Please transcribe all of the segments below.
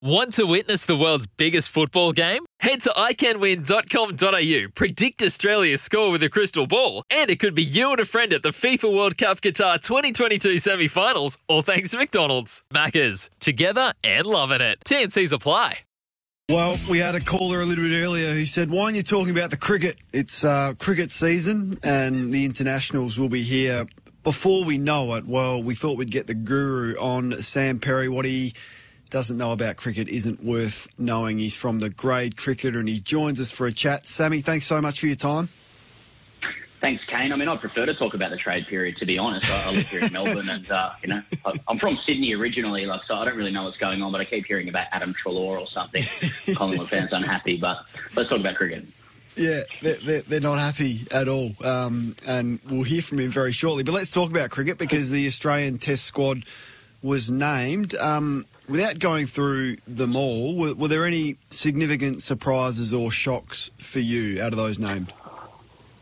Want to witness the world's biggest football game? Head to iCanWin.com.au, predict Australia's score with a crystal ball, and it could be you and a friend at the FIFA World Cup Qatar 2022 semi finals, all thanks to McDonald's. Maccas, together and loving it. TNC's apply. Well, we had a caller a little bit earlier who said, Why aren't you talking about the cricket? It's uh, cricket season and the internationals will be here before we know it. Well, we thought we'd get the guru on Sam Perry. What he doesn't know about cricket isn't worth knowing. He's from the grade cricketer and he joins us for a chat. Sammy, thanks so much for your time. Thanks, Kane. I mean, I'd prefer to talk about the trade period, to be honest. I, I live here in Melbourne, and uh, you know, I, I'm from Sydney originally, like so. I don't really know what's going on, but I keep hearing about Adam Treloar or something. Collingwood fans unhappy, but let's talk about cricket. Yeah, they're, they're, they're not happy at all. Um, and we'll hear from him very shortly. But let's talk about cricket because the Australian Test squad was named. Um, without going through them all, were, were there any significant surprises or shocks for you out of those named?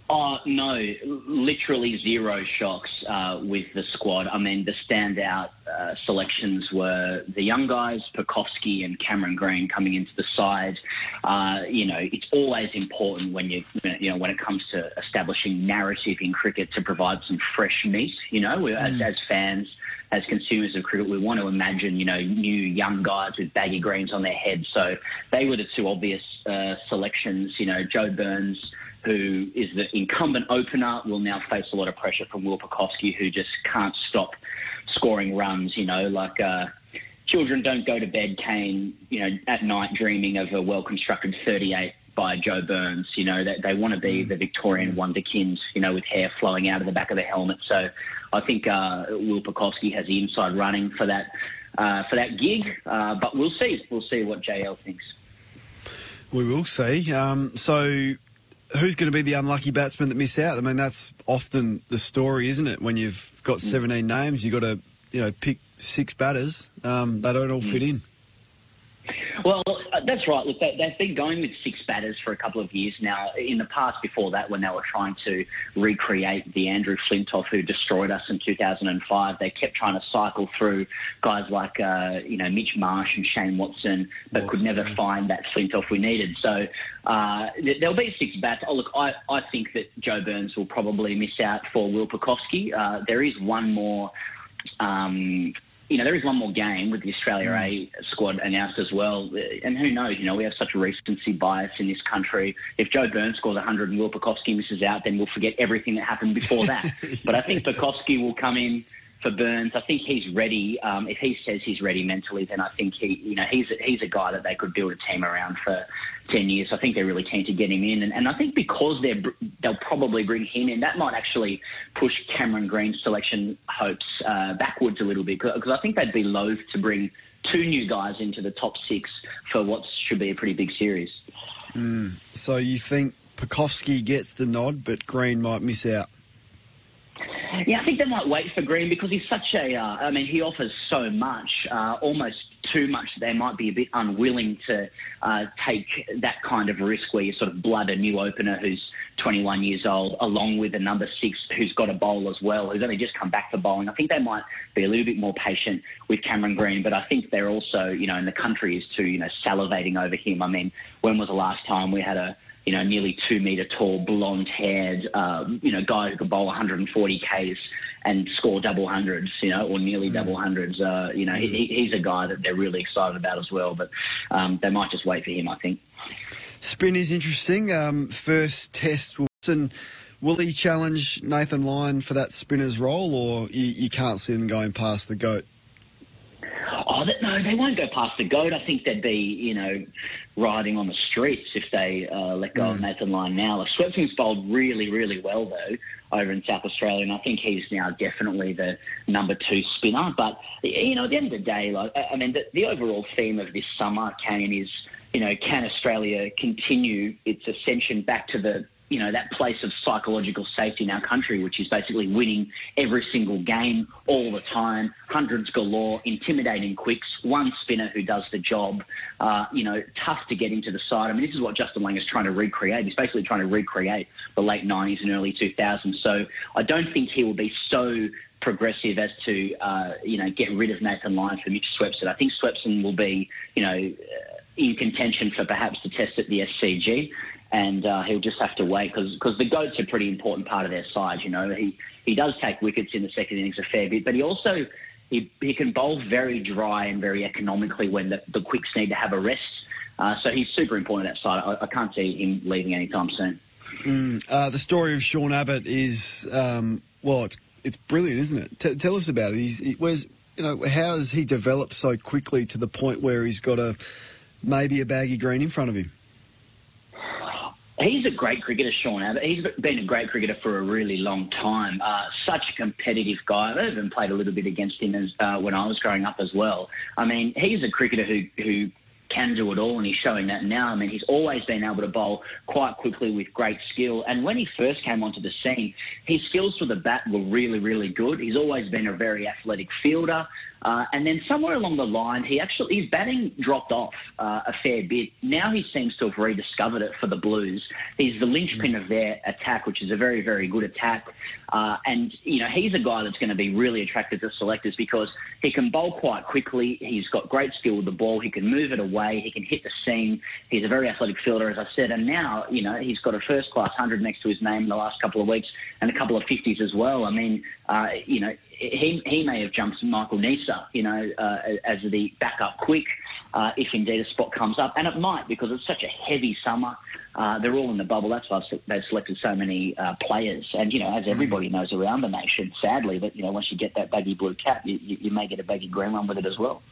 Oh, no, literally zero shocks uh, with the squad. I mean, the standout uh, selections were the young guys, Pucovski and Cameron Green coming into the side. Uh, you know, it's always important when you, you know, when it comes to establishing narrative in cricket to provide some fresh meat. You know, mm. as, as fans, as consumers of cricket, we want to imagine, you know, new young guys with baggy greens on their heads. So they were the two obvious uh, selections. You know, Joe Burns who is the incumbent opener, will now face a lot of pressure from Will Pucovski, who just can't stop scoring runs. You know, like uh, children don't go to bed, Kane, you know, at night dreaming of a well constructed 38 by Joe Burns. You know, they, they want to be mm. the Victorian wonderkins, you know, with hair flowing out of the back of the helmet. So I think uh, Will Pucovski has the inside running for that uh, for that gig. Uh, but we'll see. We'll see what JL thinks. We will see. Um, so who's going to be the unlucky batsman that miss out? I mean, that's often the story, isn't it? When you've got 17 names, you've got to, you know, pick six batters. Um, they don't all fit in. Well, that's right. Look, they, have been going with six batters for a couple of years now. In the past, before that, when they were trying to recreate the Andrew Flintoff who destroyed us in 2005, they kept trying to cycle through guys like, uh, you know, Mitch Marsh and Shane Watson, but Watson, could never find that Flintoff we needed. So uh, there'll be six bats. Oh, look, I, I think that Joe Burns will probably miss out for Will Pucovski. Uh, there is one more. Um, you know, there is one more game with the Australia mm. A squad announced as well. And who knows, you know, we have such a recency bias in this country. If Joe Burns scores 100 and Will Pucovski misses out, then we'll forget everything that happened before that. But I think Pucovski will come in for Burns. I think he's ready. Um, if he says he's ready mentally, then I think he, you know, he's a, he's a guy that they could build a team around for ten years. I think they're really keen to get him in, and, and I think because they're they'll probably bring him in, that might actually push Cameron Green's selection hopes uh, backwards a little bit because I think they'd be loath to bring two new guys into the top six for what should be a pretty big series. Mm. So you think Pucovski gets the nod, but Green might miss out? Yeah, I think they might wait for Green because he's such a. Uh, I mean, he offers so much, uh, almost too much. They might be a bit unwilling to uh, take that kind of risk where you sort of blood a new opener who's 21 years old, along with a number six who's got a bowl as well, who's only just come back for bowling. I think they might be a little bit more patient with Cameron Green, but I think they're also, you know, and the country is too, you know, salivating over him. I mean, when was the last time we had a you know, nearly two metre tall, blonde haired, um, you know, guy who could bowl 140 Ks and score double hundreds, you know, or nearly mm. double hundreds. Uh, you know, mm. he, he's a guy that they're really excited about as well, but um, they might just wait for him, I think. Spin is interesting. Um, first test, Wilson. Will he challenge Nathan Lyon for that spinner's role, or you, you can't see him going past the goat? Oh, no, they won't go past the goat. I think they'd be, you know, riding on the streets if they uh, let go mm. of Nathan Lyon now. Like, Swepson's bowled really, really well though over in South Australia, and I think he's now definitely the number two spinner. But you know, at the end of the day, like I mean, the, the overall theme of this summer, Kane, is you know, can Australia continue its ascension back to the you know, that place of psychological safety in our country, which is basically winning every single game all the time, hundreds galore, intimidating quicks, one spinner who does the job, uh, you know, tough to get into the side. I mean, this is what Justin Langer is trying to recreate. He's basically trying to recreate the late 90s and early 2000s. So I don't think he will be so progressive as to, uh, you know, get rid of Nathan Lyon for Mitch Swepson. I think Swepson will be, you know, in contention for perhaps the test at the SCG and uh, he'll just have to wait because the goat's are a pretty important part of their side. You know, he he does take wickets in the second innings a fair bit, but he also he, he can bowl very dry and very economically when the, the quicks need to have a rest. Uh, so he's super important that side. I, I can't see him leaving anytime soon. Mm, uh, the story of Sean Abbott is um, well, it's it's brilliant, isn't it? T- tell us about it. He's he, where's you know how has he developed so quickly to the point where he's got a maybe a baggy green in front of him? He's a great cricketer, Sean Abbott. He's been a great cricketer for a really long time. Uh, such a competitive guy. I've even played a little bit against him as, uh, when I was growing up as well. I mean, he's a cricketer who who can do it all, and he's showing that now. I mean, he's always been able to bowl quite quickly with great skill. And when he first came onto the scene, his skills for the bat were really, really good. He's always been a very athletic fielder. Uh, and then somewhere along the line, he actually his batting dropped off uh, a fair bit. Now he seems to have rediscovered it for the Blues. He's the linchpin of their attack, which is a very, very good attack. Uh, and you know he's a guy that's going to be really attractive to selectors because he can bowl quite quickly. He's got great skill with the ball. He can move it away. He can hit the seam. He's a very athletic fielder, as I said. And now you know he's got a first class hundred next to his name in the last couple of weeks and a couple of fifties as well. I mean, uh, you know he he may have jumped Michael Neser, you know, uh, as the backup quick, uh, if indeed a spot comes up, and it might because it's such a heavy summer. Uh, they're all in the bubble. That's why they've selected so many uh, players, and you know, as everybody knows around the nation, sadly, that you know, once you get that baggy blue cap, you, you may get a baggy green one with it as well.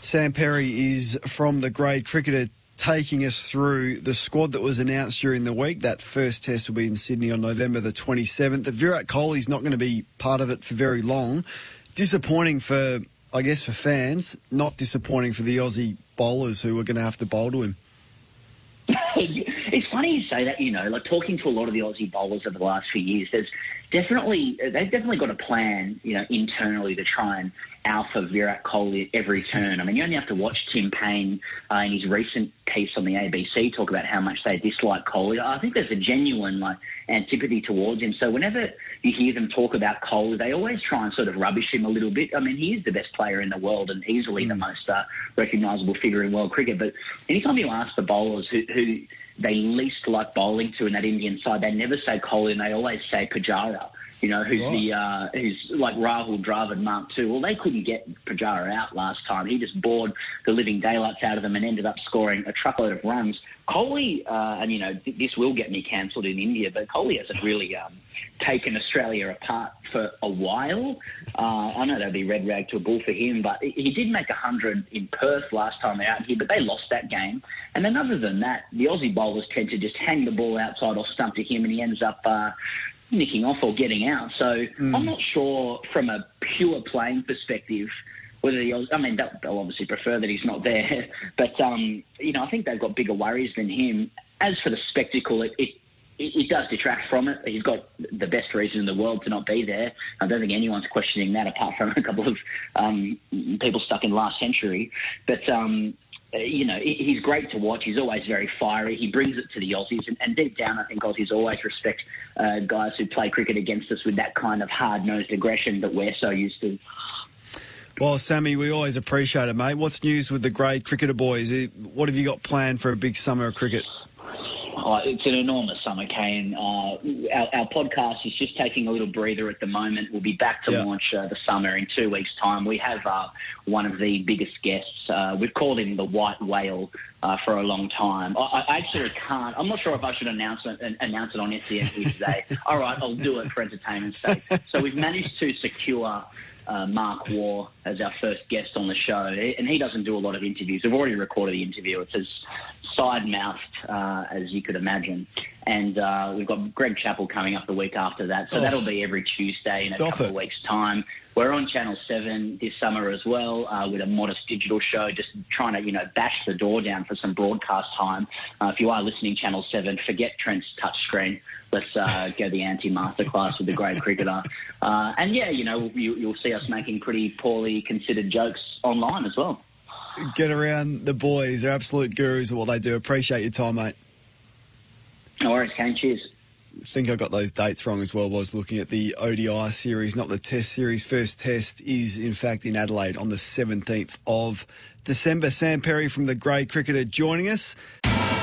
Sam Perry is from the grade cricketer taking us through the squad that was announced during the week. That first test will be in Sydney on November the 27th. The Virat Kohli's not going to be part of it for very long. Disappointing for, I guess, for fans. Not disappointing for the Aussie bowlers who are going to have to bowl to him. it's funny you say that. You know, like talking to a lot of the Aussie bowlers over the last few years. There's definitely they've definitely got a plan, you know, internally to try and alpha Virat Kohli every turn. I mean, you only have to watch Tim Paine uh, in his recent piece on the ABC talk about how much they dislike Kohli. I think there's a genuine like antipathy towards him. So whenever you hear them talk about Kohli, they always try and sort of rubbish him a little bit. I mean, he is the best player in the world and easily mm. the most uh, recognisable figure in world cricket. But anytime you ask the bowlers who, who they least like bowling to in that Indian side, they never say Kohli and they always say Pujara you know, who's right. the uh, who's like Rahul Dravid Mark II. Well, they couldn't get Pujara out last time. He just bored the living daylights out of them and ended up scoring a truckload of runs. Kohli, uh, and you know, th- this will get me cancelled in India, but Kohli hasn't really um, taken Australia apart for a while. Uh, I know that'd be red rag to a bull for him, but he did make 100 in Perth last time out here, but they lost that game. And then other than that, the Aussie bowlers tend to just hang the ball outside or stump to him, and he ends up uh, nicking off or getting out. So mm. I'm not sure from a pure playing perspective whether he, I mean, they'll obviously prefer that he's not there, but um, you know, I think they've got bigger worries than him. As for the spectacle, it, it it does detract from it. He's got the best reason in the world to not be there. I don't think anyone's questioning that, apart from a couple of um, people stuck in last century. But um, you know, he's great to watch. He's always very fiery. He brings it to the Aussies, and, and deep down, I think Aussies always respect uh, guys who play cricket against us with that kind of hard-nosed aggression that we're so used to. Well, Sammy, we always appreciate it, mate. What's news with the grade cricketer boys? What have you got planned for a big summer of cricket? Oh, it's an enormous summer, Kane. Uh, our, our, podcast is just taking a little breather at the moment. We'll be back to yeah. launch uh, the summer in two weeks' time. We have uh, one of the biggest guests. Uh, we've called him the White Whale uh, for a long time. I, I, actually can't. I'm not sure if I should announce it, announce it on SEN today. All right, I'll do it for entertainment's sake. So we've managed to secure uh, Mark Waugh as our first guest on the show, and he doesn't do a lot of interviews. We've already recorded the interview. It's as side mouthed uh, as you could imagine. And uh, we've got Greg Chappell coming up the week after that. So oh, that'll be every Tuesday in a couple it. of weeks' time. We're on Channel 7 this summer as well uh, with a modest digital show, just trying to, you know, bash the door down for some broadcast time. Uh, if you are listening Channel 7, forget Trent's touchscreen. Let's uh, go the anti-masterclass with the great cricketer. Uh, and yeah, you know, you, you'll see us making pretty poorly considered jokes online as well get around the boys. They're absolute gurus of what they do. Appreciate your time, mate. No worries, Kane. Cheers. I think I got those dates wrong as well. Was looking at the ODI series, not the Test series. First Test is in fact in Adelaide on the 17th of December. Sam Perry from the Grade Cricketer joining us.